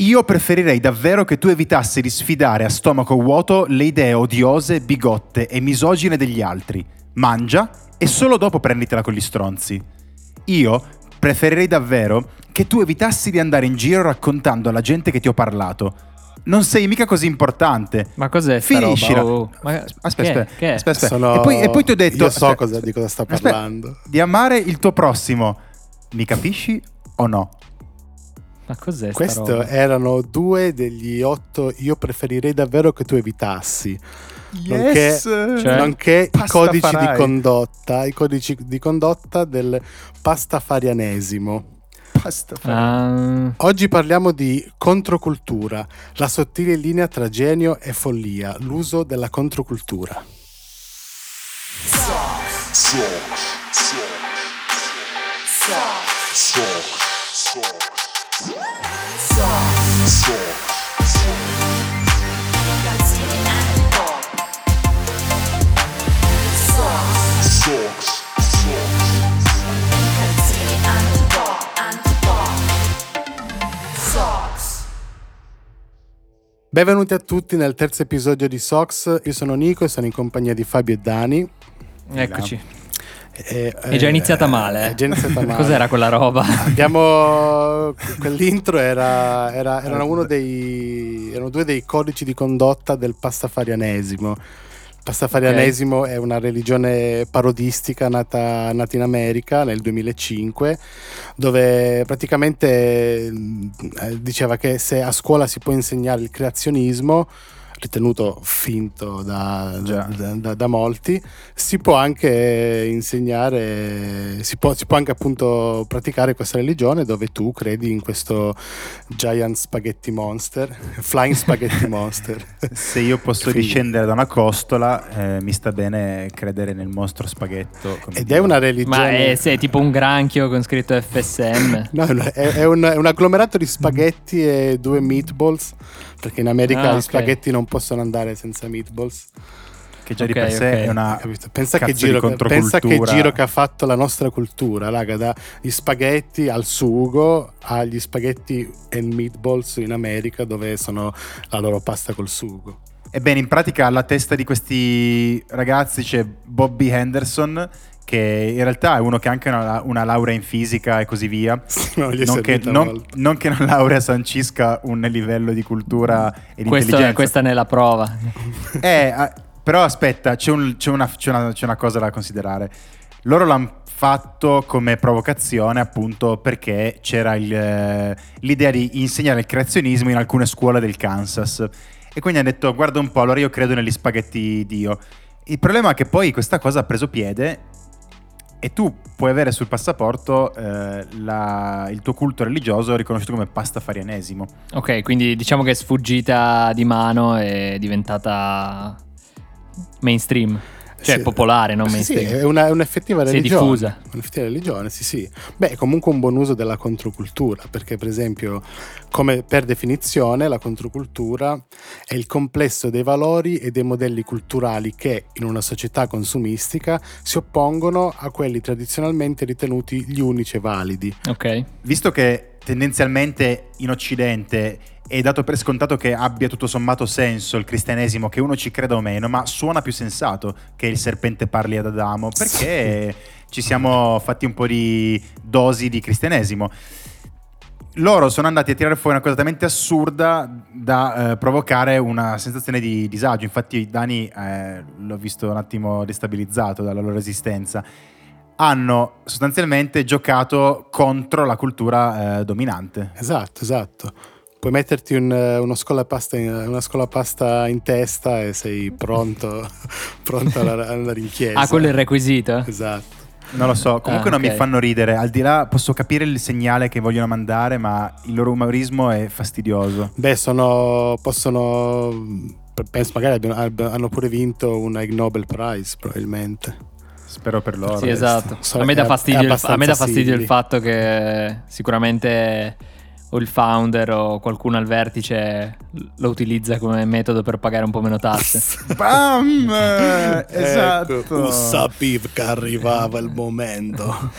Io preferirei davvero che tu evitassi di sfidare a stomaco vuoto le idee odiose, bigotte e misogine degli altri. Mangia e solo dopo prenditela con gli stronzi. Io preferirei davvero che tu evitassi di andare in giro raccontando alla gente che ti ho parlato. Non sei mica così importante. Ma cos'è Finiscila. roba? Oh, ma- Aspetta, aspetta, aspetta, aspetta. Sono- E, poi, e poi ti ho detto... Io so aspetta, cosa- di cosa sta aspetta, parlando. di amare il tuo prossimo. Mi capisci o no? Ma cos'è sta Questi roba? erano due degli otto. Io preferirei davvero che tu evitassi. Nonché, Cioè? nonché i codici di condotta, i codici di condotta del pastafarianesimo. Ah, Oggi parliamo di controcultura, la sottile linea tra genio e follia, l'uso della controcultura. Benvenuti a tutti nel terzo episodio di Sox. Io sono Nico e sono in compagnia di Fabio e Dani. eccoci. E, È già iniziata male. È già iniziata male. Cos'era quella roba? Abbiamo quell'intro era, era, erano uno dei erano due dei codici di condotta del pastafarianesimo. Il pastafarianesimo è una religione parodistica nata, nata in America nel 2005, dove praticamente eh, diceva che se a scuola si può insegnare il creazionismo, ritenuto finto da, da- da- da molti, si può anche insegnare, si può, si può anche appunto praticare questa religione dove tu credi in questo giant spaghetti monster, flying spaghetti monster. Se io posso Quindi- discendere da una costola, eh, mi sta bene credere nel mostro spaghetto. come Ed Dio. è una Ma religione... è, se è tipo un granchio con scritto FSM. No, no, è, è un, è un agglomerato di spaghetti e due meatballs, perché in America Ah, gli ok. spaghetti non possono andare senza meatballs. Che già Ok, di per sé ok. è una Capito? Pensa, che giro, pensa che giro che ha fatto la nostra cultura, raga, dagli spaghetti al sugo agli spaghetti e meatballs in America dove sono la loro pasta col sugo. Ebbene, in pratica alla testa di questi ragazzi c'è Bobby Henderson, che in realtà è uno che ha anche una, una laurea in fisica e così via. è Non che, non- non che una laurea sancisca un livello di cultura e di Questo- intelligenza. questa ne è la prova. Eh, però aspetta, c'è, un- c'è una, c'è una- c'è una cosa da considerare. Loro l'hanno fatto come provocazione appunto perché c'era il, eh, l'idea di insegnare il creazionismo in alcune scuole del Kansas. E quindi hanno detto, guarda un po', allora io credo negli spaghetti Dio. Il problema è che poi questa cosa ha preso piede e tu puoi avere sul passaporto eh, la- il tuo culto religioso riconosciuto come pastafarianesimo. Ok, quindi diciamo che è sfuggita di mano e è diventata mainstream. Cioè Sì. popolare, non Sì, sì, è, una, è un'effettiva Si è religione. diffusa. Un'effettiva religione, sì, sì. Beh, è comunque un buon uso della controcultura, perché per esempio, come per definizione, la controcultura è il complesso dei valori e dei modelli culturali che, in una società consumistica, si oppongono a quelli tradizionalmente ritenuti gli unici e validi. Ok. visto che tendenzialmente in Occidente è dato per scontato che abbia tutto sommato senso il cristianesimo, che uno ci creda o meno, ma suona più sensato che il serpente parli ad Adamo, perché ci siamo fatti un po' di dosi di cristianesimo. Loro sono andati a tirare fuori una cosa talmente assurda da eh, provocare una sensazione di disagio. Infatti, Dani eh, l'ho visto un attimo destabilizzato dalla loro esistenza hanno sostanzialmente giocato contro la cultura eh, dominante. Esatto, esatto. Puoi metterti un, eh, uno scolapasta in, una scolapasta in testa e sei pronto, pronto ad andare in chiesa. Ah, quello è il requisito? Esatto. Non lo so, comunque Ah, non mi fanno ridere. Al di là, posso capire il segnale che vogliono mandare, ma il loro umorismo è fastidioso. Beh, sono. possono. Penso magari abbiano- abb- hanno pure vinto un Ig Nobel Prize, probabilmente. Spero per loro. Sì, esatto. So- A me dà fastidio, il, a me dà abbastanza fastidio il fatto che sicuramente o il founder o qualcuno al vertice lo utilizza come metodo per pagare un po' meno tasse. Bam! esatto. Ecco, sapevo che arrivava il momento.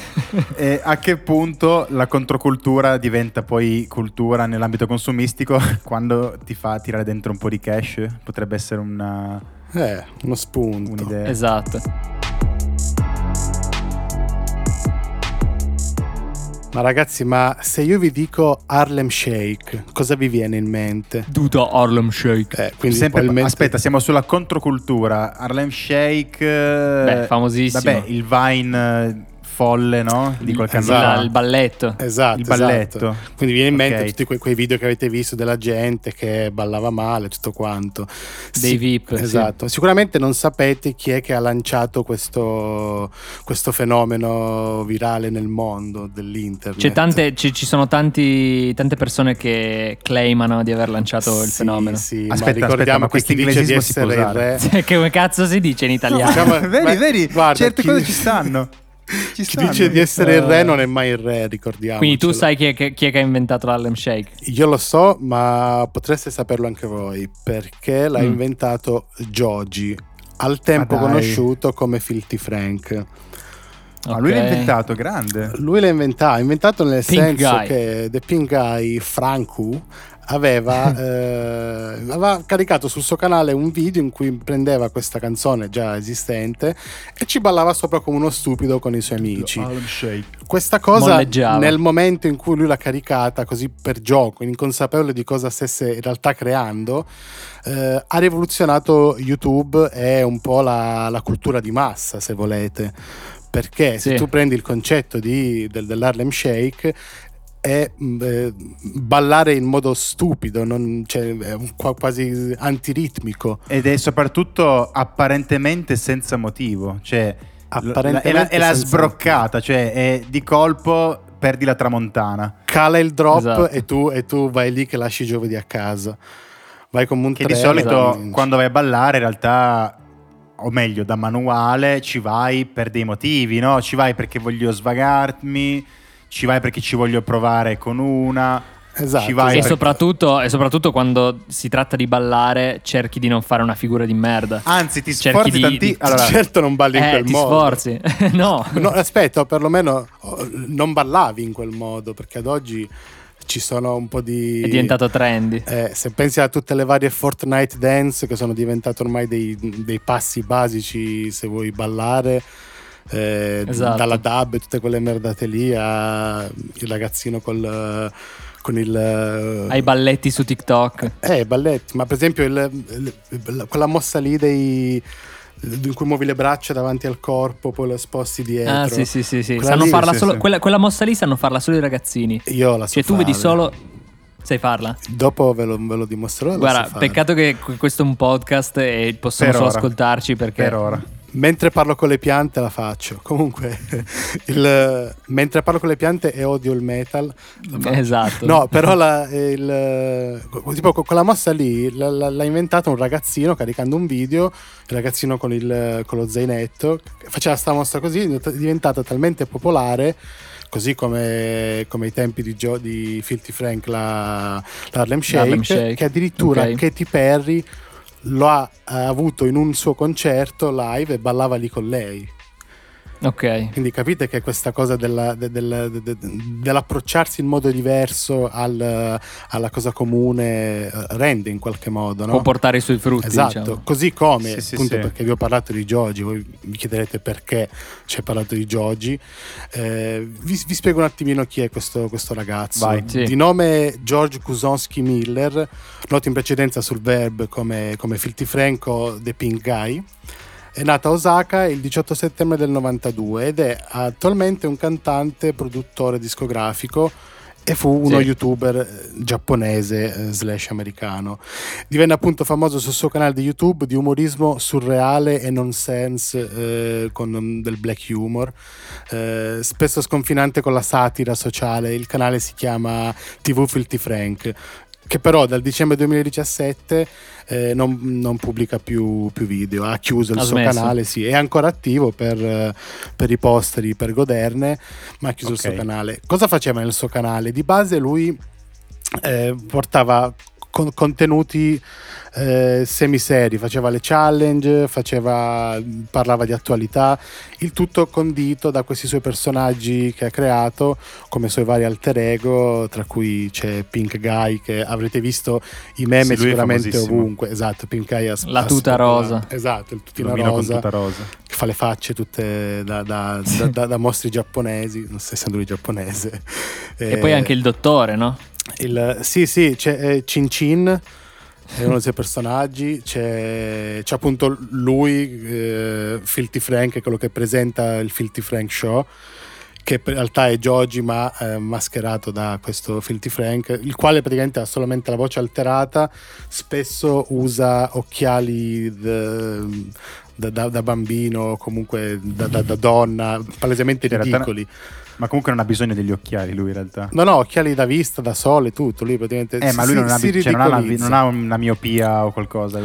E a che punto la controcultura diventa poi cultura nell'ambito consumistico quando ti fa tirare dentro un po' di cash? Potrebbe essere una, Eh, uno spunto. un'idea. esatto. Ma ragazzi, ma se io vi dico Harlem Shake, cosa vi viene in mente? Duda Harlem Shake. Eh, quindi Sempre- probabilmente- aspetta, siamo sulla controcultura. Harlem Shake. Beh, eh, famosissimo. Vabbè, il Vine eh, folle, no? Di qualche anno Esatto. Il, balletto. Esatto, Il balletto. esatto. Quindi viene in mente Ok. tutti que- quei video che avete visto della gente che ballava male, tutto quanto. Dei VIP, sì. Esatto. Sicuramente non sapete chi è che ha lanciato questo, questo fenomeno virale nel mondo dell'internet. C'è tante, ci, ci sono tanti, tante persone che claimano di aver lanciato il Sì, fenomeno. Sì, Aspetta, ma ricordiamo aspetta, ma dice di essere il re Cioè, che come cazzo si dice in italiano? diciamo- vedi, Beh, vedi, guarda, certe chi- cose ci stanno. Ci Chi dice di essere il re Eh, non è mai il re, ricordiamo. Quindi tu sai chi è, che, chi è che ha inventato l'Harlem Shake? Io lo so, ma potreste saperlo anche voi, perché l'ha Mm. inventato Joji, al tempo dai. conosciuto come Filthy Frank. Ma lui l'ha inventato, grande. Lui l'ha inventato, ha inventato nel Pink senso Guy. che The Pink Guy Franku aveva, eh, aveva caricato sul suo canale un video in cui prendeva questa canzone già esistente e ci ballava sopra come uno stupido con i suoi amici. Harlem Shake. Questa cosa Molleggiava. nel momento in cui lui l'ha caricata così per gioco, inconsapevole di cosa stesse in realtà creando, eh, ha rivoluzionato YouTube e un po' la, la cultura di massa, se volete. Perché se Sì. tu prendi il concetto di- del, dell'Harlem Shake è mh, eh, ballare in modo stupido, non- cioè, è quasi antiritmico. Ed è soprattutto apparentemente senza motivo. Cioè, Apparentemente è la, è la sbroccata, cioè è di colpo perdi la tramontana. Cala il drop Esatto. e, tu, e tu vai lì che lasci giovedì a casa. Vai come un Che di solito vinci. quando vai a ballare in realtà, o meglio da manuale, ci vai per dei motivi, no? Ci vai perché voglio svagarmi, ci vai perché ci voglio provare con una. Esatto, ci vai E perché- soprattutto, e soprattutto quando si tratta di ballare, cerchi di non fare una figura di merda. Anzi, ti Cerchi sforzi di- tanti. di- Allora, certo non balli in eh, quel ti modo. sforzi. no. No, aspetta, perlomeno non ballavi in quel modo, perché ad oggi ci sono un po' di... È diventato trendy. Eh, se pensi a tutte le varie Fortnite dance che sono diventate ormai dei, dei passi basici se vuoi ballare, eh, Esatto. dalla dub e tutte quelle merdate lì a il ragazzino col, con il... Ai balletti su TikTok. Eh, balletti, ma per esempio il- il- quella mossa lì dei, in cui muovi le braccia davanti al corpo, poi lo sposti dietro. Ah, sì, sì, sì. sì. Quella Sanno lì- farla sì, solo, sì. Quella, quella mossa lì sanno farla solo i ragazzini. Io la so Cioè, tu vedi fare. solo. Sai farla? Dopo ve lo, ve lo dimostrerò. la Guarda, so peccato che que- questo è un podcast e possono Per solo ora. ascoltarci perché. per ora. Mentre parlo con le piante la faccio. Comunque, il- mentre parlo con le piante e odio il metal. Esatto. No, però la, il, tipo, quella mossa lì la- la- l'ha inventata un ragazzino caricando un video, il ragazzino con, il, con lo zainetto, faceva sta mossa così, è diventata talmente popolare, così come, come ai tempi di, Joe, di Filthy Frank la, l'Harlem Shake, Shake. che addirittura Ok. Katy Perry lo ha, ha avuto in un suo concerto live e ballava lì con lei. Ok. Quindi capite che questa cosa della- de- del- de- de- dell'approcciarsi in modo diverso al- alla cosa comune eh, rende in qualche modo, no? Può portare i suoi frutti. Esatto, diciamo. così come Sì, sì, appunto sì. perché vi ho parlato di Joji, voi mi chiederete perché ci hai parlato di Joji. Eh, vi, vi spiego un attimino chi è questo, questo ragazzo. Vai. Sì. Di nome George Kuzonsky Miller, noto in precedenza sul verb come, come Filthy Franco The Pink Guy. È nato a Osaka il 18 settembre del 92 ed è attualmente un cantante, produttore discografico e fu uno Sì. youtuber eh, giapponese eh, slash americano. Divenne appunto famoso sul suo canale di YouTube di umorismo surreale e nonsense eh, con mm, del black humor, eh, spesso sconfinante con la satira sociale. Il canale si chiama TV Filthy Frank che però dal dicembre 2017 eh, non, non pubblica più, più video, ha chiuso il Ha suo smesso. canale, sì, è ancora attivo per, per i posteri, per goderne, ma ha chiuso Ok. il suo canale. Cosa faceva nel suo canale? Di base lui eh, portava con- contenuti eh, semiseri, faceva le challenge, faceva, parlava di attualità, il tutto condito da questi suoi personaggi che ha creato come suoi vari alter ego, tra cui c'è Pink Guy che avrete visto i meme Sì, sicuramente ovunque, esatto, Pink Guy ha La tuta rosa. Esatto, il tutino rosa, tutta rosa. che fa le facce tutte da, da- da- da- da mostri giapponesi, non so essendo lui giapponese. E poi anche il dottore, no? Il- sì, sì, c'è eh, Cin Cin, è uno dei suoi personaggi. C'è, c'è appunto lui, eh, Filthy Frank, è quello che presenta il Filthy Frank Show. Che in realtà è Joji, ma eh, mascherato da questo Filthy Frank, il quale praticamente ha solamente la voce alterata. Spesso usa occhiali d- da, da- da bambino, comunque da, da- donna, palesemente realtà- ridicoli. Ma comunque non ha bisogno degli occhiali lui in realtà. No, no, occhiali da vista, da sole, tutto. Lui praticamente Eh, ma si- lui non, ha, si cioè, non ha una, non ha una miopia o qualcosa.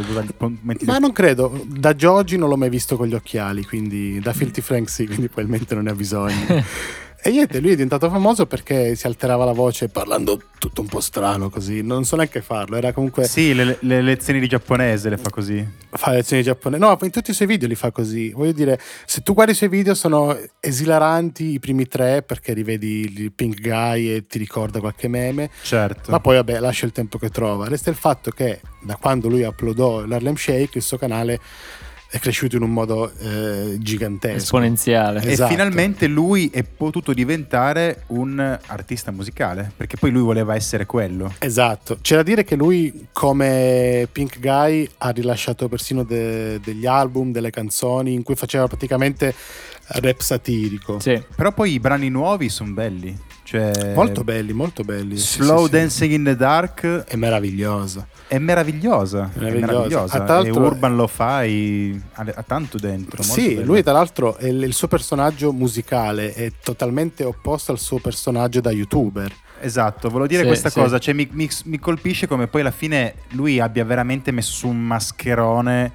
Ma non credo, da Giorgi non l'ho mai visto con gli occhiali, quindi da Filthy Frank sì, quindi probabilmente non ne ha bisogno. e niente, lui è diventato famoso perché si alterava la voce parlando tutto un po' strano così, non so neanche farlo, era comunque Sì, le, le lezioni di giapponese le fa così. fa lezioni giapponesi. No, in tutti i suoi video li fa così. Voglio dire, se tu guardi i suoi video sono esilaranti i primi tre perché rivedi il Pink Guy e ti ricorda qualche meme. Certo. Ma poi vabbè, lascia il tempo che trova. Resta il fatto che da quando lui uploadò l'Harlem Shake, il suo canale è cresciuto in un modo eh, gigantesco. Esponenziale. Esatto. E finalmente lui è potuto diventare un artista musicale, perché poi lui voleva essere quello. Esatto, c'è da dire che lui come Pink Guy ha rilasciato persino de- degli album, delle canzoni in cui faceva praticamente rap satirico. Sì. Però poi i brani nuovi sono belli. Cioè, Molto belli, molto belli. Slow sì, sì. Dancing in the Dark È meraviglioso. è meravigliosa. È Meravigliosa. meravigliosa. Ah, tra e l'altro- Urban lo fai, ha, tanto dentro. molto Sì, bello. lui tra l'altro è il, il suo personaggio musicale è totalmente opposto al suo personaggio da youtuber. Esatto, volevo dire Sì, questa sì. cosa, cioè mi, mi- mi colpisce come poi alla fine lui abbia veramente messo un mascherone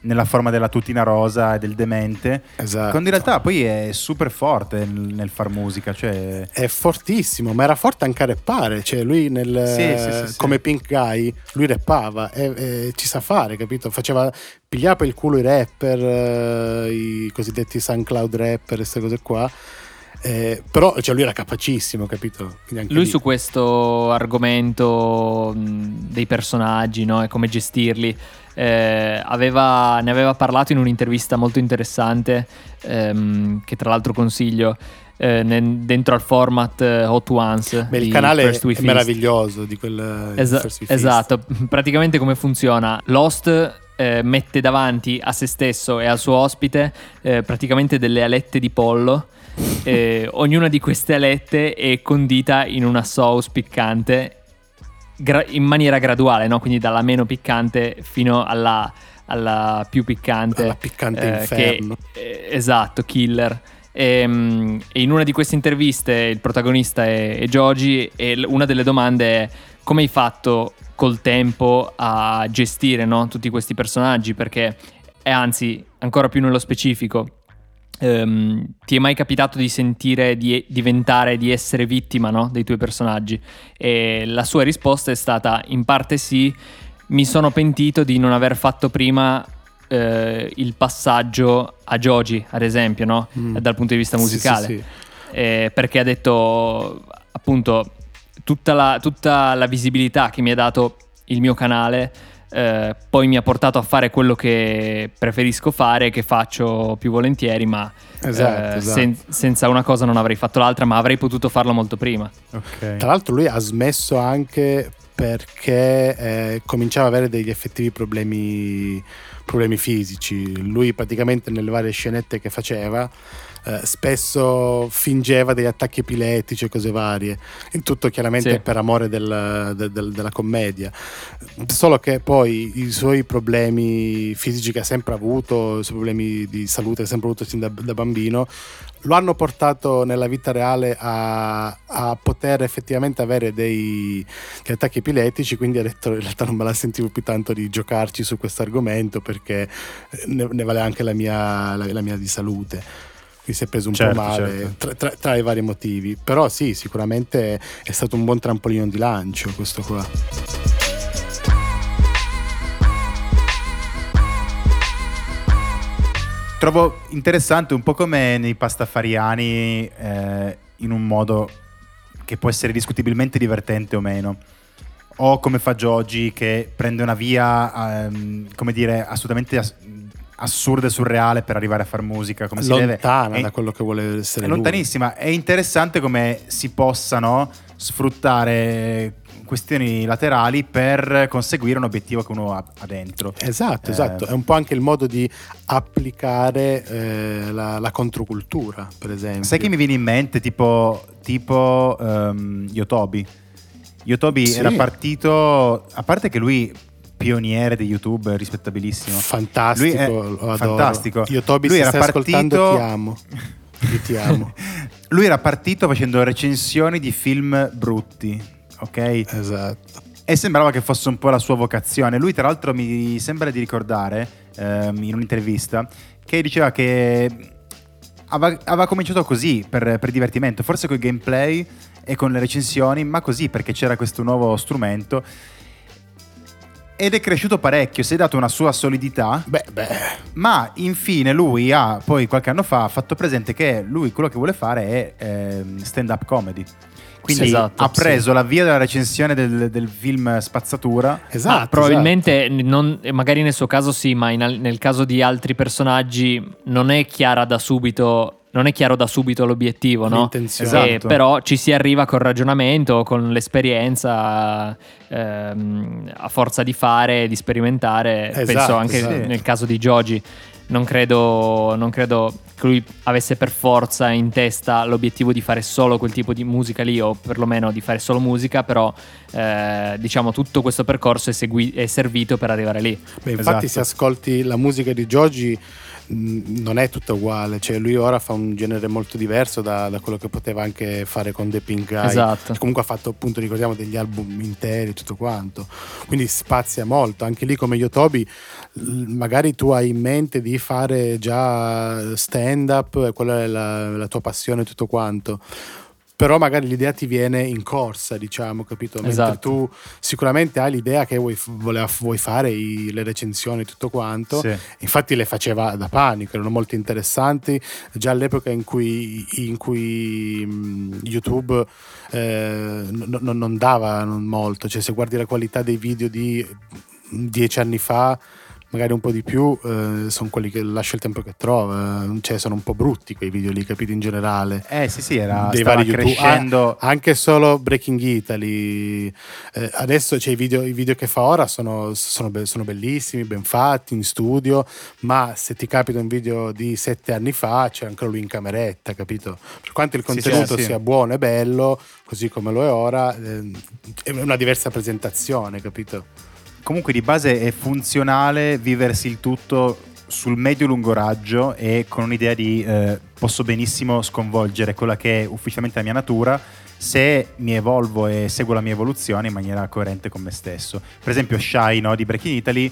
nella forma della tutina rosa e del demente, Esatto. quando in realtà poi è super forte nel, nel far musica, cioè È fortissimo, ma era forte anche a rappare. Cioè, lui nel, Sì, sì, sì, sì. come Pink Guy, lui rappava e, e ci sa fare, capito? Faceva, pigliava per il culo i rapper, eh, i cosiddetti SoundCloud rapper, queste cose qua. Eh, però cioè, lui era capacissimo, capito? Lui lì- su questo argomento mh, dei personaggi no? e come gestirli eh, aveva- ne aveva parlato in un'intervista molto interessante ehm, che tra l'altro consiglio eh, ne- dentro al format eh, Hot Ones Beh, il di canale è meraviglioso di quel di Esa- First We Feast. esatto, praticamente come funziona? Lost eh, mette davanti a se stesso e al suo ospite eh, praticamente delle alette di pollo. Eh, ognuna di queste alette è condita in una sauce piccante gra- in maniera graduale, no? quindi dalla meno piccante fino alla, alla più piccante. Alla piccante eh, inferno. che- eh, esatto, killer. Ehm, E, in una di queste interviste il protagonista è, è Joji e l- una delle domande è come hai fatto col tempo a gestire no, tutti questi personaggi perché e anzi ancora più nello specifico ehm, ti è mai capitato di sentire di diventare di essere vittima no, dei tuoi personaggi e la sua risposta è stata in parte sì mi sono pentito di non aver fatto prima eh, il passaggio a Joji ad esempio no? Mm. dal punto di vista Sì, musicale sì, sì. eh, perché ha detto appunto tutta la, tutta la visibilità che mi ha dato il mio canale eh, poi mi ha portato a fare quello che preferisco fare che faccio più volentieri ma Esatto, eh, esatto. sen- senza una cosa non avrei fatto l'altra ma avrei potuto farlo molto prima ok. Tra l'altro lui ha smesso anche perché eh, cominciava ad avere degli effettivi problemi, problemi fisici. Lui praticamente nelle varie scenette che faceva eh, spesso fingeva degli attacchi epilettici e cose varie. Il tutto chiaramente Sì. per amore del- del- del- della commedia. Solo che poi i suoi problemi fisici che ha sempre avuto, i suoi problemi di salute che ha sempre avuto sin da, da bambino, lo hanno portato nella vita reale a, a poter effettivamente avere dei, degli attacchi epilettici, quindi ha detto in realtà non me la sentivo più tanto di giocarci su questo argomento perché ne, ne vale anche la mia, la- la mia di salute. Qui si è preso un Certo, po' male certo. tra, tra- tra i vari motivi. Però sì, sicuramente è stato un buon trampolino di lancio questo qua. Trovo interessante un po' come nei pastafariani eh, in un modo che può essere discutibilmente divertente o meno. O come fa Giogi che prende una via, ehm, come dire, assolutamente ass- assurda e surreale per arrivare a far musica come si deve. Lontana da quello che vuole essere È lui. lontanissima. È interessante come si possano sfruttare questioni laterali per conseguire un obiettivo che uno ha, ha dentro. Esatto, Eh, esatto. È un po' anche il modo di applicare eh, la, la controcultura, per esempio. Sai che mi viene in mente tipo, tipo ehm, Yotobi? Yotobi Sì. era partito, a parte che lui pioniere di YouTube, rispettabilissimo. Fantastico, Lui è lo fantastico. Io Tobi Lui se era stai ascoltando partito- ti amo. Ti amo. lui era partito facendo recensioni di film brutti, ok? esatto. E sembrava che fosse un po' la sua vocazione. Lui, tra l'altro, mi sembra di ricordare ehm, in un'intervista che diceva che aveva, aveva cominciato così per, per divertimento, forse con i gameplay e con le recensioni, ma così perché c'era questo nuovo strumento. Ed è cresciuto parecchio, si è dato una sua solidità. Beh, beh. Ma infine lui ha, poi qualche anno fa, fatto presente che lui quello che vuole fare è ehm, stand-up comedy. Quindi Sì, esatto, ha preso la via della recensione del, del film Spazzatura. Esatto. Ah, probabilmente, non- magari nel suo caso sì, ma in nel caso di altri personaggi non è chiara da subito. Non è chiaro da subito l'obiettivo, no? Eh, Esatto. però ci si arriva col ragionamento, con l'esperienza, ehm, a forza di fare, di sperimentare. Esatto, Penso anche esatto. nel caso di Joji. Non credo, non credo che lui avesse per forza in testa l'obiettivo di fare solo quel tipo di musica lì, o perlomeno di fare solo musica, però eh, diciamo tutto questo percorso è, segui- è servito per arrivare lì. Beh, infatti, Esatto. se ascolti la musica di Joji, mh, non è tutta uguale. Cioè, lui ora fa un genere molto diverso da, da quello che poteva anche fare con The Pink Guy. Esatto. Comunque ha fatto, appunto, ricordiamo, degli album interi e tutto quanto. Quindi spazia molto. Anche lì, come Yotobi, magari tu hai in mente di fare già stand up, quella è la, la tua passione tutto quanto. Però magari l'idea ti viene in corsa, diciamo, capito? Mentre Esatto. tu sicuramente hai l'idea che vuoi, voleva- vuoi fare i- le recensioni e tutto quanto. Sì. Infatti le faceva da panico, erano molto interessanti. Già all'epoca in cui, in cui, mh, YouTube eh, n- non dava molto, cioè se guardi la qualità dei video di dieci anni fa, magari un po' di più, eh, sono quelli che lascia il tempo che trova, eh, cioè sono un po' brutti quei video lì, capito in generale Eh sì, sì, era, dei vari YouTube. crescendo. Ah, anche solo Breaking Italy eh, adesso cioè, i, video, i video che fa ora sono, sono be- sono bellissimi ben fatti in studio ma se ti capita un video di sette anni fa c'è ancora lui in cameretta capito per quanto il Sì, sì, contenuto sì. sia buono e bello così come lo è ora eh, è una diversa presentazione capito Comunque di base è funzionale viversi il tutto sul medio-lungo raggio e con un'idea di eh, posso benissimo sconvolgere quella che è ufficialmente la mia natura se mi evolvo e seguo la mia evoluzione in maniera coerente con me stesso. Per esempio Shy no, di Breaking Italy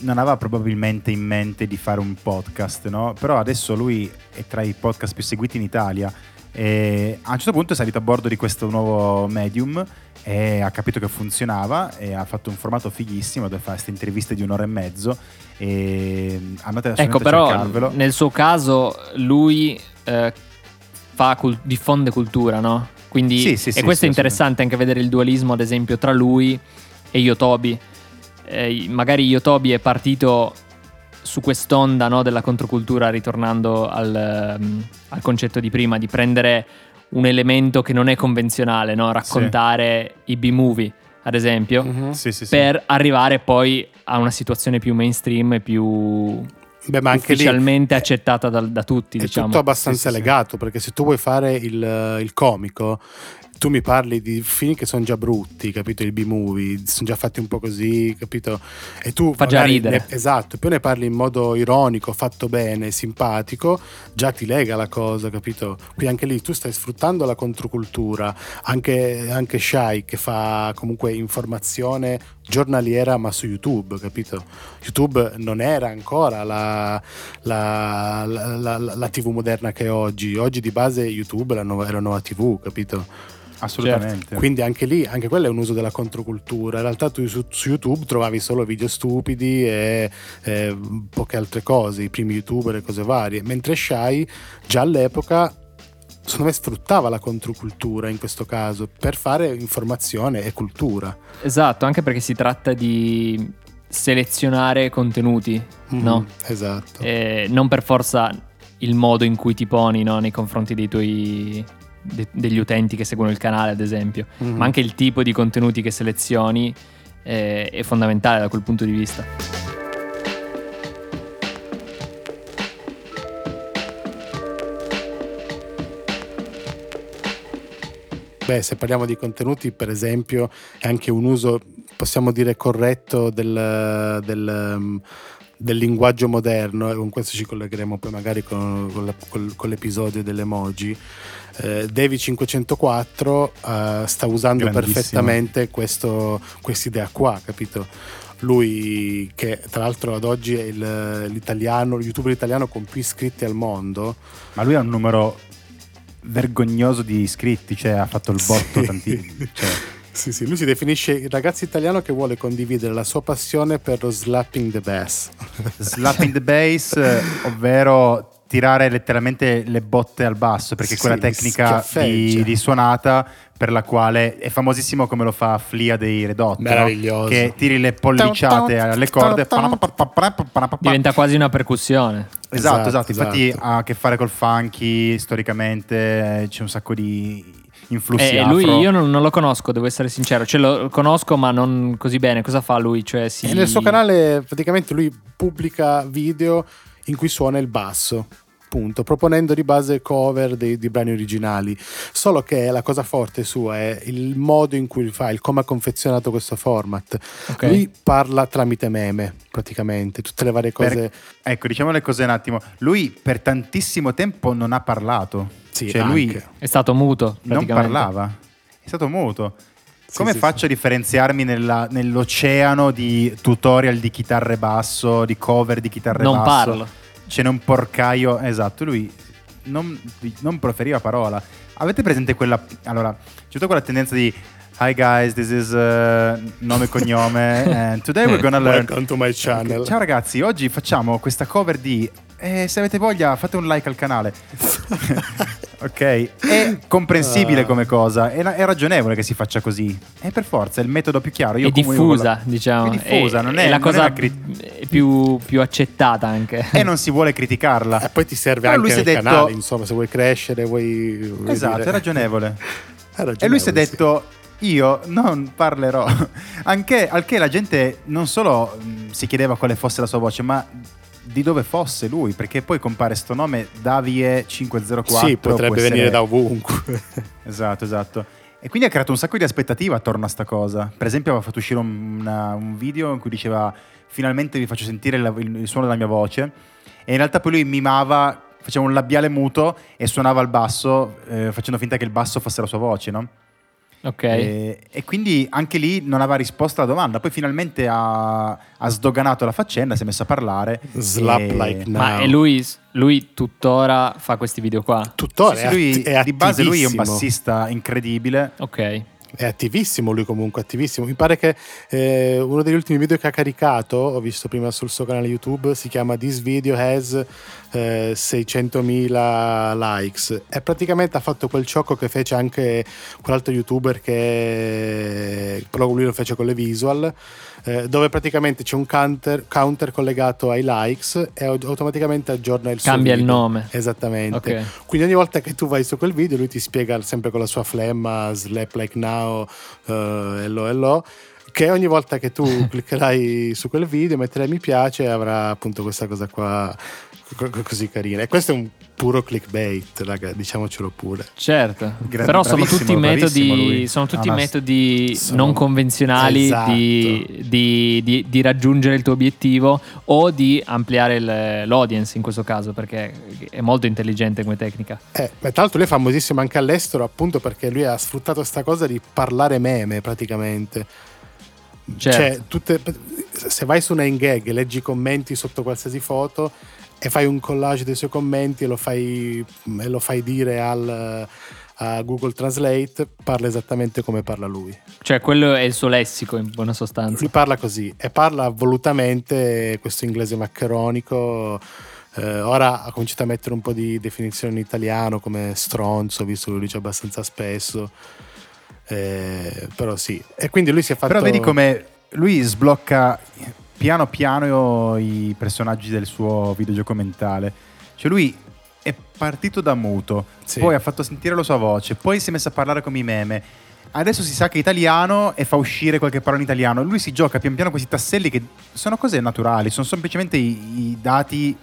non aveva probabilmente in mente di fare un podcast, no? però adesso lui è tra i podcast più seguiti in Italia e a un certo punto è salito a bordo di questo nuovo medium e ha capito che funzionava e ha fatto un formato fighissimo dove fa queste interviste di un'ora e mezzo e andate assolutamente Ecco, a però cercarvelo. nel suo caso lui eh, fa cul- diffonde cultura, no? Quindi, Sì, sì, e sì, questo è interessante anche vedere il dualismo, ad esempio, tra lui e Yotobi. Eh, magari Yotobi è partito su quest'onda no, della controcultura, ritornando al, ehm, al concetto di prima, di prendere un elemento che non è convenzionale, no? raccontare i B-movie, ad esempio, Mhm. Sì, sì, sì. per arrivare poi a una situazione più mainstream e più Beh, ma anche lì ufficialmente accettata dal- da tutti, È diciamo. tutto abbastanza Sì, sì, sì. legato perché se tu vuoi fare il, il comico, tu mi parli di film che sono già brutti, capito? I B-movie sono già fatti un po' così, capito? E tu Fa già ridere. ne- esatto, più ne parli in modo ironico, fatto bene, simpatico, già ti lega la cosa, capito? Qui anche lì tu stai sfruttando la controcultura, anche, anche Shai che fa comunque informazione giornaliera ma su YouTube, capito? YouTube non era ancora la, la, la, la TV moderna che è oggi, oggi di base YouTube è la nuova TV, capito? Assolutamente. Certo. Quindi anche lì, anche quello è un uso della controcultura. In realtà tu su, su YouTube trovavi solo video stupidi e, e, poche altre cose, i primi youtuber e cose varie. Mentre Shai già all'epoca secondo me sfruttava la controcultura in questo caso per fare informazione e cultura. Esatto, anche perché si tratta di selezionare contenuti, mm, no? Esatto. E non per forza il modo in cui ti poni no? nei confronti dei tuoi de- degli utenti che seguono il canale, ad esempio, mm-hmm. ma anche il tipo di contenuti che selezioni è, è fondamentale da quel punto di vista. Beh, se parliamo di contenuti, per esempio, è anche un uso, possiamo dire, corretto del, del, um, del linguaggio moderno, e con questo ci collegheremo poi magari con, con, la, con, con l'episodio delle emoji. Eh, Devi 504 eh, sta usando perfettamente questa idea qua, capito? Lui che tra l'altro ad oggi è il, l'italiano, il youtuber italiano con più iscritti al mondo. Ma lui ha un numero vergognoso di iscritti, cioè ha fatto il botto sì. tanti, cioè. Sì, sì, lui si definisce il ragazzo italiano che vuole condividere la sua passione per lo slapping the bass. Slapping the bass, ovvero tirare letteralmente le botte al basso, perché sì, quella tecnica di, di, suonata per la quale è famosissimo come lo fa Flia dei Redotto, no? che tiri le polliciate alle corde, diventa quasi una percussione. Esatto, esatto, esatto. infatti esatto. ha a che fare col funky, storicamente c'è un sacco di influssi eh, lui io non, non, lo conosco, devo essere sincero, cioè lo conosco ma non così bene. Cosa fa lui? Cioè, si... nel suo canale praticamente lui pubblica video in cui suona il basso appunto, proponendo di base cover dei, di brani originali. Solo che la cosa forte sua è il modo in cui fa, il come ha confezionato questo format. Okay. Lui parla tramite meme, praticamente, tutte le varie cose. Per, ecco, diciamo le cose un attimo. Lui per tantissimo tempo non ha parlato. Sì, cioè, anche. lui è stato muto. Non parlava. È stato muto. Come sì, faccio sì. a differenziarmi nella, nell'oceano di tutorial di chitarre basso, di cover di chitarre non basso? Non parlo ce n'è un porcaio, esatto, lui non, non proferiva parola. Avete presente quella... Allora, c'è tutta quella tendenza di... Hi guys, this is uh, nome e cognome and today we're gonna learn... Welcome to my channel. Ciao ragazzi, oggi facciamo questa cover di... Eh, se avete voglia fate un like al canale. ok? È comprensibile uh. come cosa, è, è, ragionevole che si faccia così. È per forza, è il metodo più chiaro. Io è diffusa, la... diciamo. È diffusa, è, non è, è la non cosa è cri- più, più, accettata anche. E non si vuole criticarla. E poi ti serve Però anche il detto... canale, insomma, se vuoi crescere, vuoi... vuoi esatto, dire... è ragionevole. E lui si è detto... Sì io non parlerò. Anche, anche la gente non solo si chiedeva quale fosse la sua voce, ma di dove fosse lui, perché poi compare sto nome Davie 504. Sì, potrebbe venire da ovunque. esatto, esatto. E quindi ha creato un sacco di aspettative attorno a sta cosa. Per esempio aveva fatto uscire un, una, un video in cui diceva finalmente vi faccio sentire il, il, suono della mia voce e in realtà poi lui mimava, faceva un labiale muto e suonava il basso eh, facendo finta che il basso fosse la sua voce, no? Ok. E, e, quindi anche lì non aveva risposto alla domanda. Poi finalmente ha, ha sdoganato la faccenda, si è messo a parlare. Slap e... like now. Ma e lui, lui, tuttora fa questi video qua? Tuttora, sì, sì, lui, è di base lui è un bassista incredibile. Ok. È attivissimo lui comunque, attivissimo. Mi pare che eh, uno degli ultimi video che ha caricato, ho visto prima sul suo canale YouTube, si chiama This Video Has eh, 600.000 likes. E praticamente ha fatto quel ciocco che fece anche quell'altro youtuber che però lui lo fece con le visual eh, dove praticamente c'è un counter, counter, collegato ai likes e automaticamente aggiorna il Cambia suo il nome. Esattamente. Okay. Quindi ogni volta che tu vai su quel video lui ti spiega sempre con la sua flemma, slap like now, uh, hello hello che ogni volta che tu cliccherai su quel video metterai mi piace avrà appunto questa cosa qua così carina. E questo è un puro clickbait, raga, diciamocelo pure. Certo, Gra- però sono tutti metodi, sono tutti ah, metodi sono... non convenzionali esatto. di, di, di, di, raggiungere il tuo obiettivo o di ampliare il, l'audience in questo caso, perché è molto intelligente come tecnica. Eh, tra l'altro lui è famosissimo anche all'estero appunto perché lui ha sfruttato questa cosa di parlare meme praticamente Certo. Cioè, tutte, se vai su 9gag e leggi i commenti sotto qualsiasi foto e fai un collage dei suoi commenti e lo fai, e lo fai dire al, a Google Translate, parla esattamente come parla lui. Cioè, quello è il suo lessico, in buona sostanza. Lui parla così e parla volutamente questo inglese maccheronico. Eh, ora ha cominciato a mettere un po' di definizione in italiano come stronzo, visto che lo dice abbastanza spesso. Eh, però sì, e quindi lui si è fatto. Però vedi come lui sblocca piano piano i personaggi del suo videogioco mentale. Cioè lui è partito da muto, Sì. poi ha fatto sentire la sua voce, poi si è messo a parlare come i meme. Adesso si sa che è italiano e fa uscire qualche parola in italiano. Lui si gioca pian piano questi tasselli che sono cose naturali, sono semplicemente i, i dati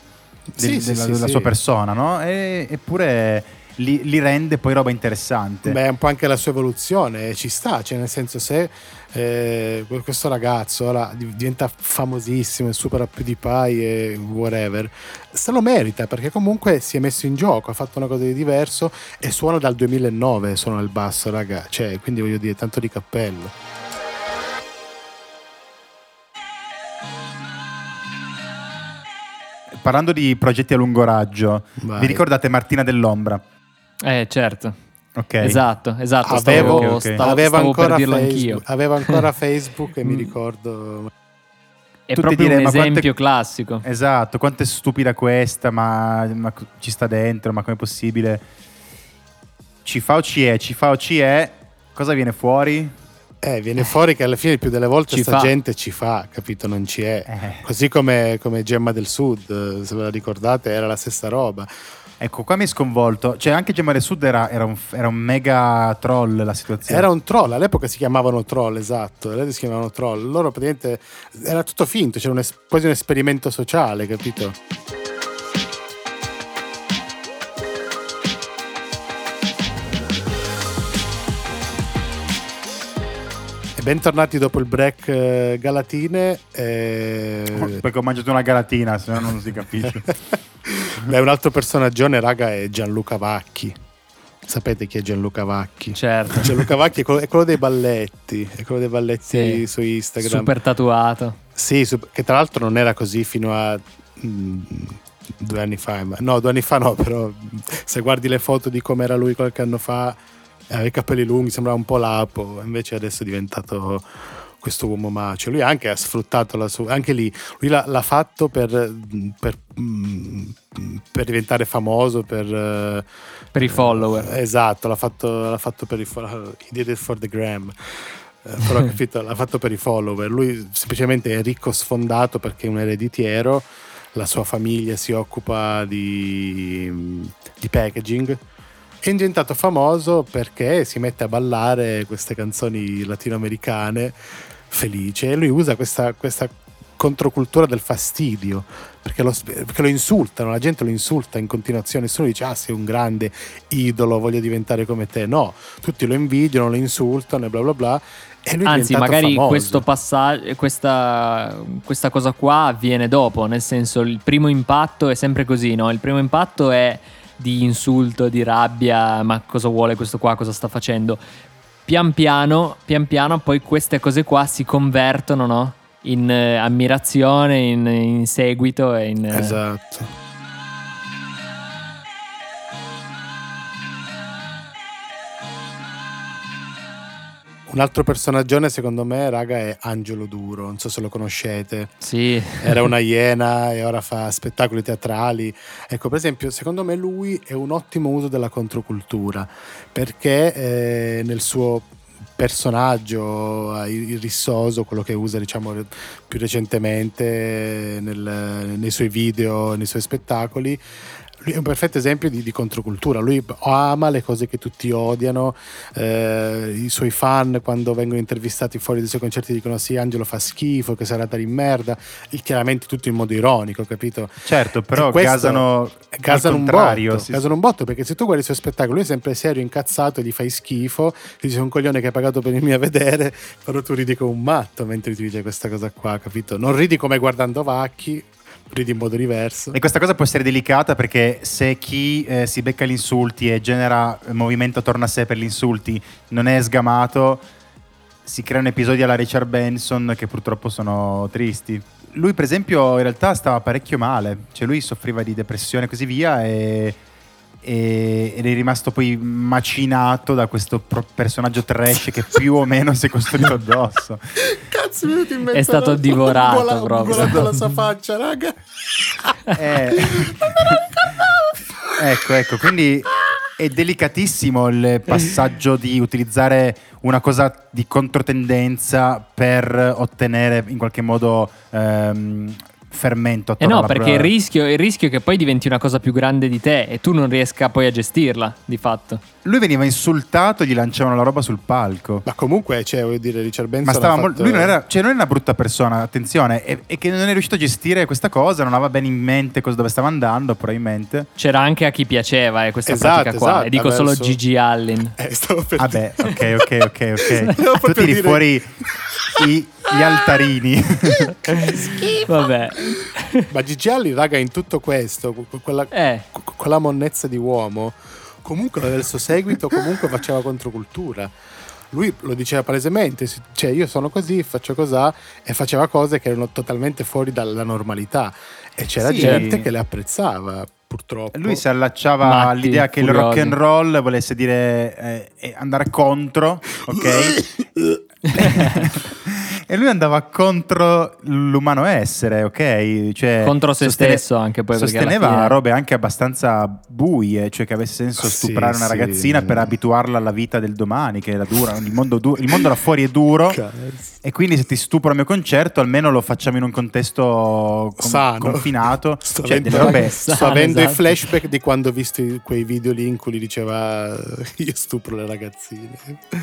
del- Sì, della, sì, della sua persona, no? E- eppure li, li rende poi roba interessante. Beh, è un po' anche la sua evoluzione, ci sta, cioè nel senso se eh, questo ragazzo ora div- diventa famosissimo e supera PewDiePie e whatever, se lo merita perché comunque si è messo in gioco, ha fatto una cosa di diverso e suona dal 2009, suona il basso, raga, cioè quindi voglio dire tanto di cappello. Parlando di progetti a lungo raggio, Vai. vi ricordate Martina dell'Ombra? Eh, certo. Ok. Esatto, esatto. Avevo- stavo, ok, ok. stavo- aveva, stavo ancora per dirlo Facebook, anch'io. aveva ancora Facebook e mi Mm. ricordo È Tutti proprio direi, un ma quante- esempio classico. Esatto, quanto è stupida questa, ma, ma ci sta dentro, ma com'è possibile? Ci fa o ci è, ci fa o ci è, cosa viene fuori? Eh, viene fuori che alla fine più delle volte Ci sta fa. gente ci fa, capito? Non ci è. Eh, Così come, come Gemma del Sud, se ve la ricordate, era la stessa roba. ecco, qua mi è sconvolto. Cioè, anche Gemma del Sud era, era un, era un mega troll la situazione. Era un troll, all'epoca si chiamavano troll, esatto, le si chiamavano troll. Loro praticamente era tutto finto, c'era un es- quasi un esperimento sociale, capito? Bentornati dopo il break eh, Galatine. eh, Perché ho mangiato una galatina, se no non si capisce. Beh, un altro personaggione, raga, è Gianluca Vacchi. Sapete chi è Gianluca Vacchi? Certo. Gianluca Vacchi è quello, è quello dei balletti, è quello dei balletti Sì. su Instagram. Super tatuato. Sì, su- che tra l'altro non era così fino a mm, due anni fa. ma- No, due anni fa no, però mm, se guardi le foto di come era lui qualche anno fa, aveva i capelli lunghi, sembrava un po' lapo, invece adesso è diventato questo uomo macio. Lui anche ha sfruttato la sua... Anche lì, lui l'ha, l'ha fatto per, per, mm, per diventare famoso, per... eh, Per i follower. Esatto, l'ha fatto, l'ha fatto per i follower. He did it for the gram. Eh, però capito, l'ha fatto per i follower. Lui semplicemente è ricco sfondato perché è un ereditiero. La sua famiglia si occupa di, di packaging. È diventato famoso perché si mette a ballare queste canzoni latinoamericane felice e lui usa questa, questa controcultura del fastidio perché lo, perché lo insultano, la gente lo insulta in continuazione, nessuno dice ah sei un grande idolo, voglio diventare come te, no, tutti lo invidiano, lo insultano e bla bla bla e lui Anzi, magari passaggio, questa, questa cosa qua avviene dopo, nel senso il primo impatto è sempre così, no? Il primo impatto è di insulto, di rabbia, ma cosa vuole questo qua, cosa sta facendo? Pian piano, pian piano poi queste cose qua si convertono, no? In eh, ammirazione, in, in seguito e in... eh, Esatto. Un altro personaggione secondo me, raga, è Angelo Duro, non so se lo conoscete. Sì, Era una iena e ora fa spettacoli teatrali. Ecco, per esempio, secondo me lui è un ottimo uso della controcultura perché eh, nel suo personaggio eh, il rissoso, quello che usa diciamo più recentemente nel- nei suoi video, nei suoi spettacoli, lui è un perfetto esempio di, di controcultura. Lui ama le cose che tutti odiano. eh, I suoi fan, quando vengono intervistati fuori dai suoi concerti, dicono: Sì, Angelo fa schifo, che serata di merda. E chiaramente tutto in modo ironico, capito? Certo, però Gasano al un botto, sì, gasano un botto perché se tu guardi i suoi spettacoli, lui è sempre serio, incazzato, gli fai schifo, ti dice un coglione che hai pagato per venirmi a vedere, però tu ridi come un matto mentre ti dice questa cosa qua, capito? Non ridi come guardando Vacchi, ridi in modo diverso. E questa cosa può essere delicata perché se chi eh, si becca gli insulti e genera movimento attorno a sé per gli insulti non è sgamato, si creano episodi alla Richard Benson che purtroppo sono tristi. Lui, per esempio, in realtà stava parecchio male, cioè lui soffriva di depressione e così via e- ed è rimasto poi macinato da questo pro- personaggio trash che più o meno si è costruito addosso. Cazzo, mi è venuto in mente È stato una- divorato un proprio. golato alla sua faccia, raga. Eh, ecco, ecco, quindi è delicatissimo il passaggio di utilizzare una cosa di controtendenza per ottenere in qualche modo ehm, fermento. Eh attorno no, alla perché il rischio, il rischio è che poi diventi una cosa più grande di te e tu non riesca poi a gestirla, di fatto. Lui veniva insultato, gli lanciavano la roba sul palco. Ma comunque, cioè, voglio dire, Richard Benson Ma stava fatto- lui non era, cioè non è una brutta persona, attenzione, e, e che non è riuscito a gestire questa cosa, non aveva bene in mente cosa dove stava andando, probabilmente. C'era anche a chi piaceva eh, questa Esatto, pratica qua. esatto, E dico solo Gigi Allen. Eh, stavo per Vabbè, ok, ok, ok, ok. Stavo tu tiri dire- fuori i- gli altarini. Vabbè. Ma Gigi Alli, raga, in tutto questo, con quella, Eh. con quella monnezza di uomo, comunque nel suo seguito comunque faceva controcultura. Lui lo diceva palesemente, cioè io sono così, faccio cosà e faceva cose che erano totalmente fuori dalla normalità e c'era Sì. gente che le apprezzava, purtroppo. Lui si allacciava Matti, all'idea che il furiosi. rock and roll volesse dire eh, eh, andare contro, ok? e lui andava contro l'umano essere, ok? Cioè, Contro se sostene- stesso anche poi, Sosteneva fine- robe anche abbastanza buie, cioè che avesse senso Sì, stuprare una sì. ragazzina per abituarla alla vita del domani, che era dura. Il mondo, du- il mondo là fuori è duro. E quindi se ti stupro al mio concerto, almeno lo facciamo in un contesto con- Sano. confinato. Sto Cioè, avendo, robe- sto Sano, avendo i esatto. flashback di quando ho visto i- quei video lì in cui gli diceva io stupro le ragazzine.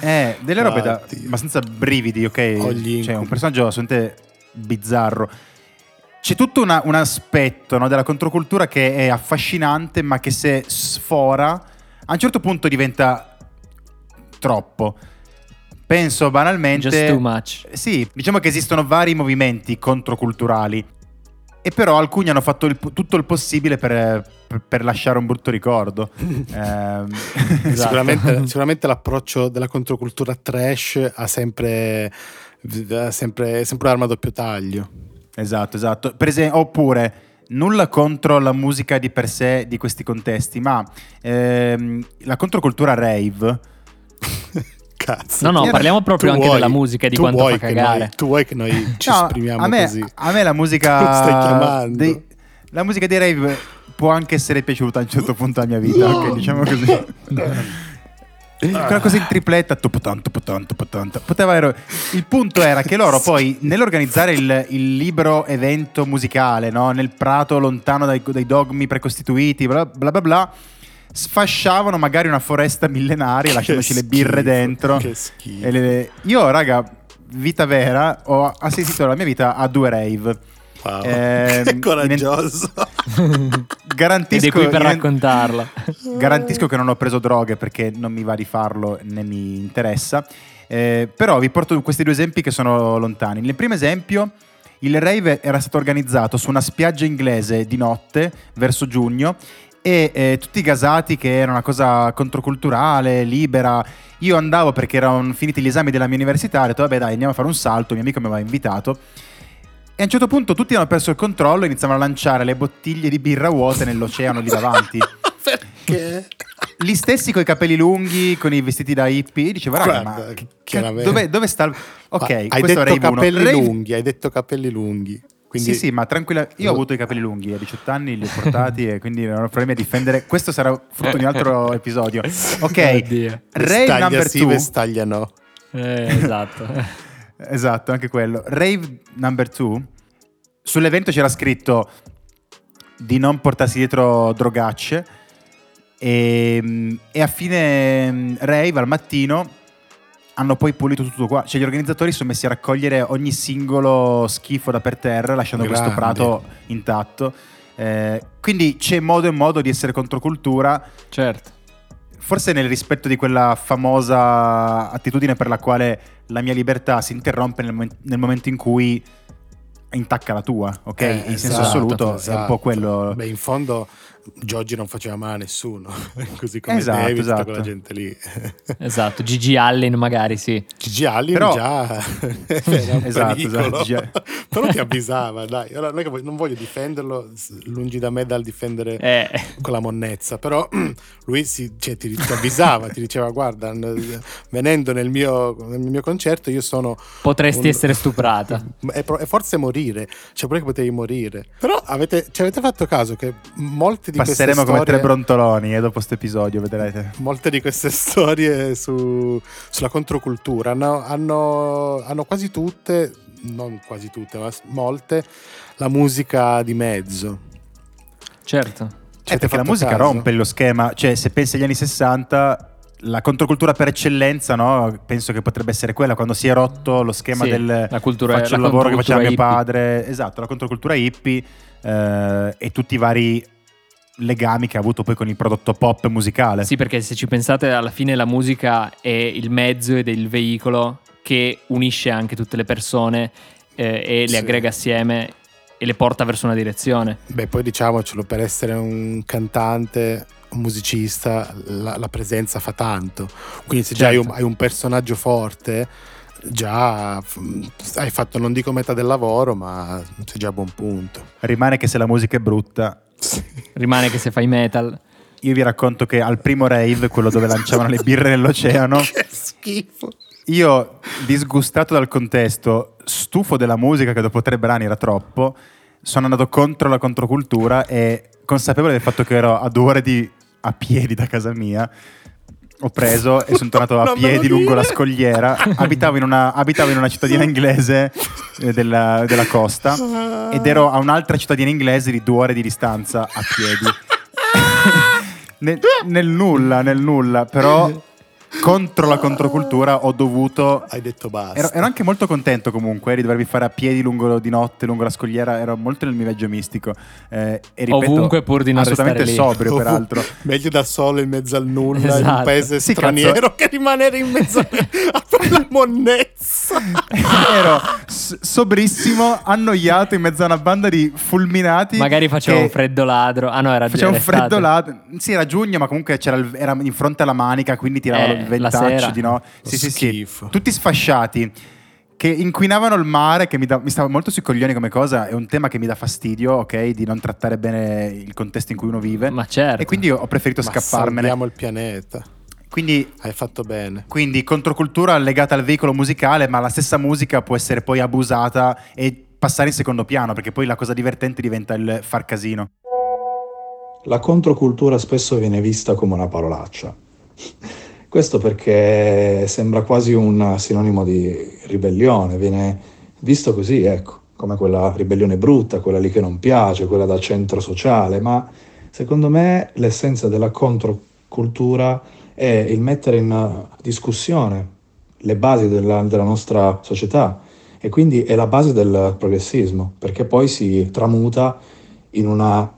Eh, delle robe da Oddio. abbastanza brividi, ok? Ho gli Cioè, un personaggio assolutamente bizzarro. C'è tutto una- un aspetto no, della controcultura che è affascinante, ma che se sfora, a un certo punto diventa troppo. Penso banalmente. Just too much. Sì, diciamo che esistono vari movimenti controculturali. E però alcuni hanno fatto il- tutto il possibile per, per- per lasciare un brutto ricordo. Ehm, Esatto. Sicuramente, sicuramente l'approccio della controcultura trash ha sempre, ha sempre, è sempre un'arma a doppio taglio. Esatto, esatto. Per esempio, oppure nulla contro la musica di per sé di questi contesti, ma ehm, la controcultura rave. Cazzo. No, no, parliamo proprio Tu anche vuoi- della musica e di quanto fa cagare. noi- tu vuoi che noi ci No, esprimiamo a me, così? a me la musica. Lo stai chiamando? dei- la musica dei rave può anche essere piaciuta a un certo punto della mia vita, ok? Diciamo così. Quella cosa in tripletta, tuputan, tuputan, tuputan, poteva ero- Il punto era che loro poi, nell'organizzare il, il libero evento musicale, no? nel prato lontano dai, dai dogmi precostituiti, bla bla bla, bla, sfasciavano magari una foresta millenaria, Che lasciandoci le birre schifo, dentro. Che schifo. Le- Io, raga, vita vera, ho assistito la mia vita a due rave. Wow. Ehm, che coraggioso. Ed Garantisco, è qui per raccontarla. garantisco che non ho preso droghe perché non mi va di farlo né mi interessa. Eh, però vi porto questi due esempi che sono lontani. Nel primo esempio, il rave era stato organizzato su una spiaggia inglese di notte verso giugno e eh, tutti gasati che era una cosa controculturale, libera. Io andavo perché erano finiti gli esami della mia università, ho detto vabbè dai andiamo a fare un salto, il mio amico mi aveva invitato. E a un certo punto tutti hanno perso il controllo e iniziavano a lanciare le bottiglie di birra vuote nell'oceano lì davanti. Perché? Gli stessi con i capelli lunghi, con i vestiti da hippie, diceva raga, Guarda, ma che- chiaramente. dove, dove sta il... Ok, Ma hai questo detto è Rave capelli Rave- lunghi, hai detto capelli lunghi. Quindi Sì, sì, ma tranquilla. Io ho avuto i capelli lunghi a 18 anni, li ho portati e quindi non ho problemi a difendere. Questo sarà frutto di un altro episodio. Ok, Oddio. Rave staglia number sì, 2. vestaglia no. Eh, esatto. Esatto, anche quello. Rave number 2. Sull'evento c'era scritto di non portarsi dietro drogacce. E, e a fine mm, rave al mattino hanno poi pulito tutto qua. Cioè, gli organizzatori sono messi a raccogliere ogni singolo schifo da per terra, lasciando questo Grandi. prato intatto. Eh, quindi c'è modo e modo di essere controcultura. certo. Forse nel rispetto di quella famosa attitudine per la quale la mia libertà si interrompe nel, momen- nel momento in cui intacca la tua, ok? Eh, in senso esatto, assoluto è un esatto. po' quello. Beh, in fondo Giorgi non faceva male a nessuno, così come Esatto, David, tutta esatto. quella gente lì. Esatto, Gigi Allen magari sì. Gigi Allen Però- già era un Esatto, pericolo. esatto, però ti avvisava, dai. Allora, non, voglio- non voglio difenderlo, lungi da me dal difendere Eh, con la monnezza, però lui si, cioè, ti, ti avvisava, ti diceva guarda, venendo nel mio, nel mio concerto io sono... potresti un- essere stuprata. E, forse morire, cioè pure che potevi morire. Però avete, ci avete fatto caso che molte di Passeremo queste come storie... tre brontoloni e dopo questo episodio vedrete. Molte di queste storie su- sulla controcultura hanno, hanno- hanno quasi tutte, non quasi tutte, ma molte, la musica di mezzo. Certo. Ci Eh, avete perché la musica caso? rompe lo schema, cioè se pensi agli anni 60 la controcultura per eccellenza, no? penso che potrebbe essere quella, quando si è rotto lo schema Sì, del la cultura- faccio la il lavoro che faceva mio padre, esatto, la controcultura hippie eh, e tutti i vari legami che ha avuto poi con il prodotto pop musicale. Sì, perché se ci pensate, alla fine la musica è il mezzo ed è il veicolo che unisce anche tutte le persone eh, e le Sì. aggrega assieme e le porta verso una direzione. Beh, poi diciamocelo, per essere un cantante, un musicista, la, la presenza fa tanto. Quindi se già hai un, Certo. hai un personaggio forte, già hai fatto, non dico metà del lavoro, ma sei già a buon punto. Rimane che se la musica è brutta, Rimane che se fai metal. io vi racconto che al primo rave, quello dove lanciavano le birre nell'oceano, che schifo. Io, disgustato dal contesto, stufo della musica che dopo tre brani era troppo, sono andato contro la controcultura e consapevole del fatto che ero a due ore di, a piedi da casa mia, ho preso e sono tornato a piedi lungo la scogliera. Abitavo in una, abitavo in una cittadina inglese eh, della, della costa ed ero a un'altra cittadina inglese di due ore di distanza a piedi. nel, nel nulla, nel nulla, però contro la controcultura ho dovuto Hai detto basta. Ero, ero anche molto contento comunque di dovermi fare a piedi lungo di notte, lungo la scogliera, ero molto nel mio viaggio mistico. Eh, e ripeto, Ovunque pur di non assolutamente restare lì. sobrio, peraltro. Meglio da solo in mezzo al nulla in un Esatto. paese Sì, straniero che rimanere in mezzo a quella monnezza. ero s- sobrissimo, annoiato in mezzo a una banda di fulminati. Magari faceva un freddo ladro. Ah no, era Faceva un freddo là. Sì, era giugno, ma comunque c'era il- era in fronte alla manica, quindi tirava Eh, ventaccio sera. di no. Lo Sì, sì, sì. Tutti sfasciati. Che inquinavano il mare, che mi, da- mi stava molto sui coglioni come cosa. È un tema che mi dà fastidio, ok? Di non trattare bene il contesto in cui uno vive. Ma certo. E quindi ho preferito Ma scapparmene. salviamo il pianeta. Quindi, Hai fatto bene. quindi controcultura legata al veicolo musicale, ma la stessa musica può essere poi abusata e passare in secondo piano, perché poi la cosa divertente diventa il far casino. La controcultura spesso viene vista come una parolaccia. Questo perché sembra quasi un sinonimo di ribellione, viene visto così, ecco, come quella ribellione brutta, quella lì che non piace, quella da centro sociale, ma secondo me l'essenza della controcultura è il mettere in discussione le basi della, della nostra società e quindi è la base del progressismo, perché poi si tramuta in una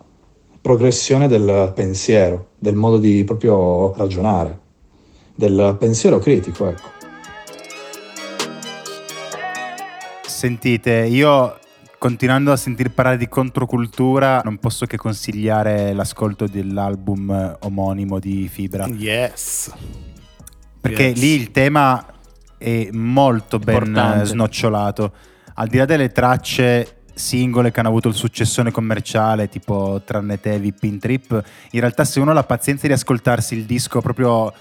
progressione del pensiero, del modo di proprio ragionare, del pensiero critico, ecco. Sentite, io continuando a sentir parlare di controcultura, non posso che consigliare l'ascolto dell'album omonimo di Fibra. Yes. Perché Yes. lì il tema è molto ben Importante. snocciolato. Al di là delle tracce singole che hanno avuto il successone commerciale, tipo Tranne te, Vippin Trip, in realtà se uno ha la pazienza di ascoltarsi il disco proprio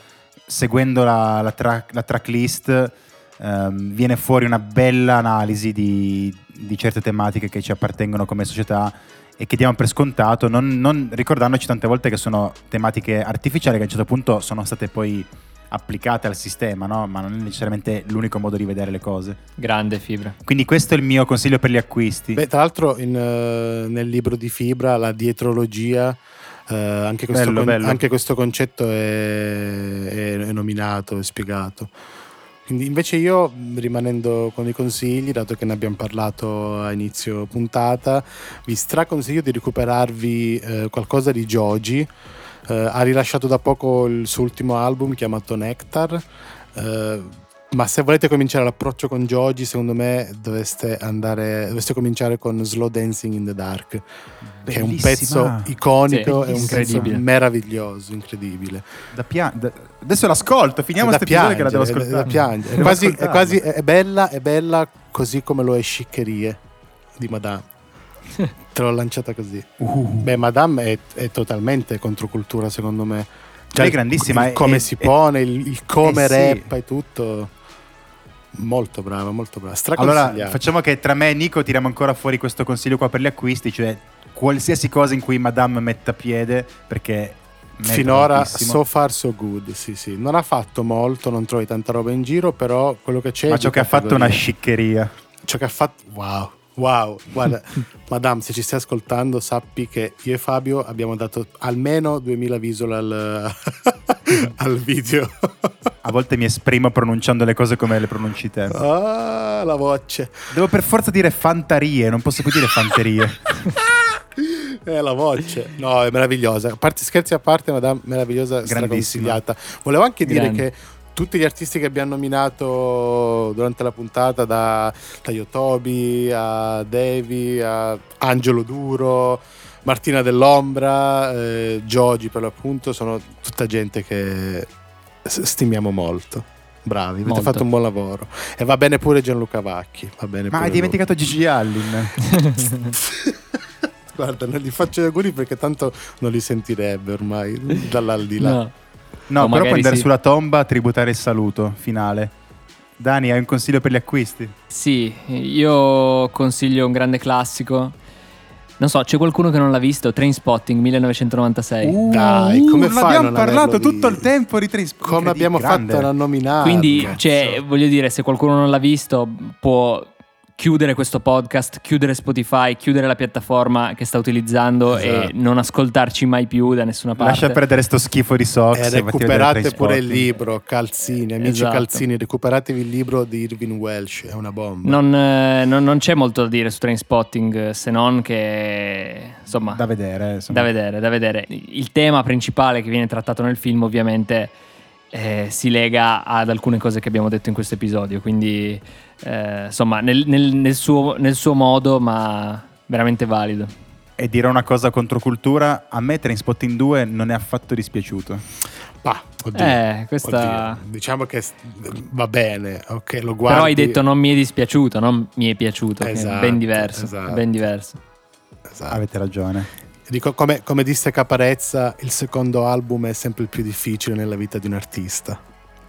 seguendo la, la, track- la tracklist, ehm, viene fuori una bella analisi di, di certe tematiche che ci appartengono come società e che diamo per scontato, non, non ricordandoci tante volte che sono tematiche artificiali che a un certo punto sono state poi applicate al sistema, no? ma non è necessariamente l'unico modo di vedere le cose. Grande fibra. Quindi questo è il mio consiglio per gli acquisti. Beh, tra l'altro in, eh, nel libro di Fibra, la dietrologia, eh, anche, questo Bello, con- bello. anche questo concetto è, è- è nominato, è spiegato. Quindi invece io, rimanendo con i consigli, dato che ne abbiamo parlato a inizio puntata, vi straconsiglio di recuperarvi eh, qualcosa di Joji. Eh, ha rilasciato da poco il suo ultimo album chiamato Nectar. Eh, Ma se volete cominciare l'approccio con Joji, secondo me dovreste andare, dovreste cominciare con Slow Dancing in the Dark, che è un pezzo iconico Sì, e un pezzo incredibile. meraviglioso, incredibile. Da pia- da- Adesso l'ascolto, finiamo questo episodio che la devo è ascoltare. da piangere. È quasi, è, quasi- è bella, è bella così come lo è Sciccherie di Madame. Te l'ho lanciata così. Uh. Beh, Madame è, è totalmente controcultura, secondo me. Lei è grandissima, il è- come è- si è- pone, il, il come Eh sì. rappa e tutto. Molto brava, molto brava. Allora, facciamo che tra me e Nico tiriamo ancora fuori questo consiglio qua per gli acquisti, cioè qualsiasi cosa in cui Madame metta piede, perché Finora tantissimo. so far so good, sì sì. Non ha fatto molto, non trovi tanta roba in giro, però quello che c'è... Ma ciò che ha fatto è una sciccheria. Ciò che ha fatto... Wow, wow. Guarda, Madame, se ci stai ascoltando, sappi che io e Fabio abbiamo dato almeno 2000 visual al, al video. A volte mi esprimo pronunciando le cose come le pronunci te. ah, la voce. Devo per forza dire fantarie, non posso più dire fanterie. Eh, la voce. No, è meravigliosa. A parte scherzi a parte, Madame, meravigliosa, straconsigliata. Volevo anche dire Grande. che tutti gli artisti che abbiamo nominato durante la puntata, da, da Yotobi a Devi a Angelo Duro, Martina Dell'Ombra, eh, Giogi per l'appunto, sono tutta gente che stimiamo molto. Bravi, avete Molto. fatto un buon lavoro. E va bene pure Gianluca Vacchi. Va bene Ma pure hai dimenticato Gigi Allin? lui. Guarda, non gli faccio gli auguri perché tanto non li sentirebbe ormai dall'aldilà. No. No, O però puoi andare sì. sulla tomba a tributare il saluto finale. Dani, hai un consiglio per gli acquisti? Sì, io consiglio un grande classico. Non so, c'è qualcuno che non l'ha visto? Trainspotting 1996. Dai, come non fai abbiamo non parlato tutto il tempo di Trainspotting. Come abbiamo Grande. fatto a nominare? Quindi, cioè, voglio dire, se qualcuno non l'ha visto, può chiudere questo podcast, chiudere Spotify, chiudere la piattaforma che sta utilizzando Esatto. e non ascoltarci mai più da nessuna parte. Lascia perdere sto schifo di Sox. E a vedere recuperate pure il libro, Calzini, amici Esatto. Calzini, recuperatevi il libro di Irving Welsh, è una bomba. Non, eh, non- non c'è molto da dire su Trainspotting eh, se non che insomma Da vedere. insomma. da vedere, da vedere. Il tema principale che viene trattato nel film ovviamente eh, si lega ad alcune cose che abbiamo detto in questo episodio, quindi eh, insomma nel, nel- nel suo, nel suo modo ma veramente valido. E dirò una cosa contro cultura: a me Trainspotting 2 non è affatto dispiaciuto. Bah, oddio, Eh, questa- oddio. Diciamo che va bene, ok, lo guardi. Però hai detto non mi è dispiaciuto, non mi è piaciuto, che è Esatto, ben diverso, esatto. ben diverso. Esatto. Avete ragione. Dico, come, come disse Caparezza, il secondo album è sempre il più difficile nella vita di un artista.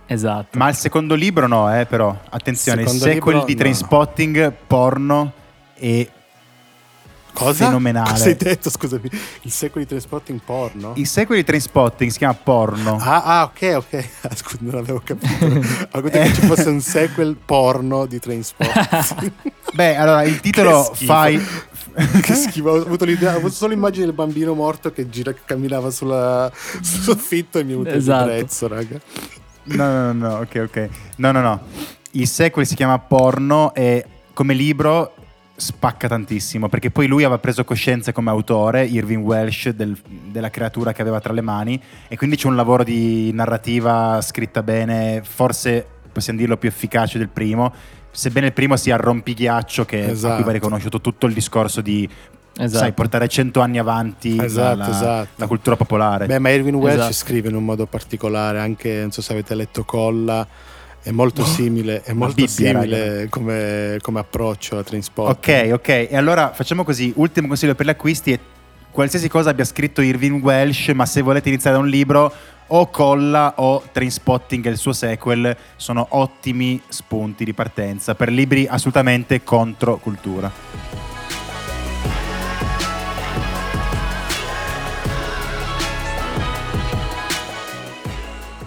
Esatto. Ma il secondo libro no, eh, però. Attenzione, il sequel libro di no. Trainspotting, porno e Cosa? fenomenale. Cosa hai detto? Scusami. Il sequel di Transporting porno? Il sequel di Trainspotting si chiama Porno. Ah, ah, ok, ok. Ah, Scusa, non avevo capito. Ho capito che ci fosse un sequel porno di Trainspotting. Beh, allora il titolo fai. che schifo. Ho avuto, l'idea, ho avuto solo l'immagine del bambino morto che gira, che camminava sulla, sul soffitto e mi è venuto Esatto. il prezzo, raga. No, no, no, no, ok, ok. No, no, no. Il sequel si chiama Porno e come libro spacca tantissimo perché poi lui aveva preso coscienza come autore, Irving Welsh, del- della creatura che aveva tra le mani e quindi c'è un lavoro di narrativa scritta bene, forse possiamo dirlo più efficace del primo, sebbene il primo sia rompighiaccio che a cui Esatto. va riconosciuto tutto il discorso di Esatto. sai, portare cento anni avanti Esatto, la, esatto. la cultura popolare. Beh, ma Irving Welsh Esatto. scrive in un modo particolare, anche non so se avete letto Colla, è molto simile, è molto Bibbia, simile come, come approccio a Trainspotting. Ok, ok. E allora facciamo così: ultimo consiglio per gli acquisti è qualsiasi cosa abbia scritto Irving Welsh, ma se volete iniziare da un libro, o Colla o Trainspotting e il suo sequel sono ottimi spunti di partenza per libri assolutamente contro cultura.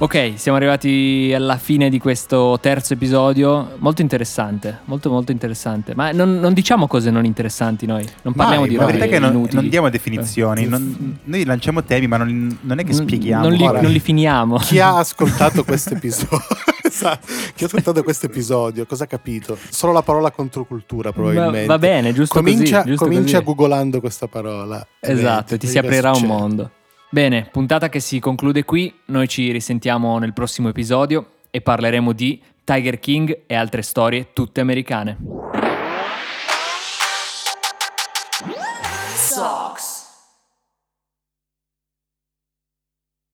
Ok, siamo arrivati alla fine di questo terzo episodio. Molto interessante, molto molto interessante. Ma non, non diciamo cose non interessanti noi. Non parliamo Mai, di robe verità è che non, inutili. non diamo definizioni, Eh. non- noi lanciamo temi, ma non, non è che spieghiamo. Non li, Guarda. non li finiamo. Chi ha ascoltato questo episodio? Esatto. Chi ha ascoltato questo episodio? Cosa ha capito? Solo la parola controcultura, probabilmente. Va, va bene, giusto Comincia, così. giusto comincia così. googolando questa parola. Esatto, vedi, ti si aprirà un mondo. Bene, puntata che si conclude qui. Noi ci risentiamo nel prossimo episodio e parleremo di Tiger King e altre storie tutte americane.